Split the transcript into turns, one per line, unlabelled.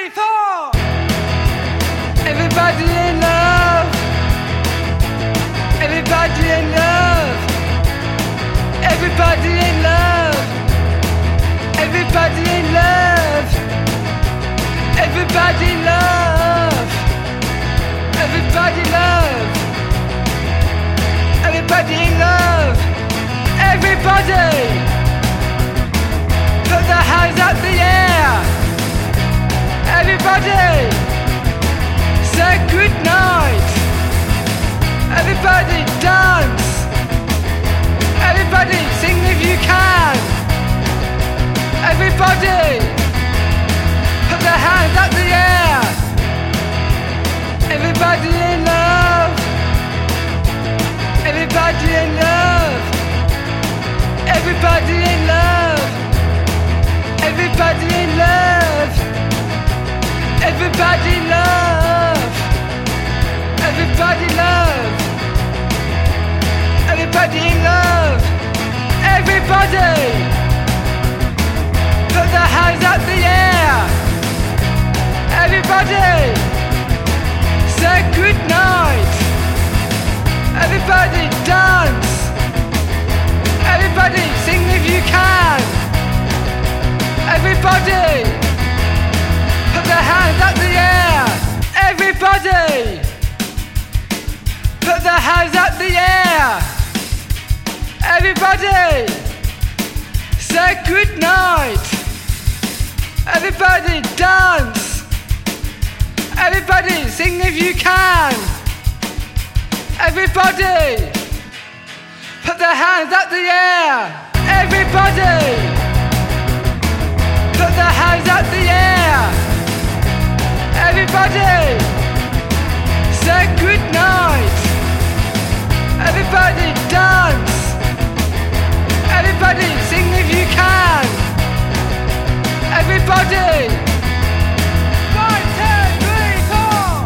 three, four. Everybody in love. Everybody in love. Everybody in love. Everybody in love. Everybody in love. Everybody love. Everybody in love. Everybody. Put their hands up the air. Everybody. Put their hands up the air. Everybody in love. Everybody in love. Everybody in love. Everybody in love. Everybody in love. Everybody love. Everybody in love. Everybody. Everybody. Say good night. Everybody dance. Everybody sing if you can. Everybody. Put their hands up the air. Everybody. Put their hands up the air. Everybody. Say good night. Everybody sing if you can. Everybody. Put their hands up the air. Everybody.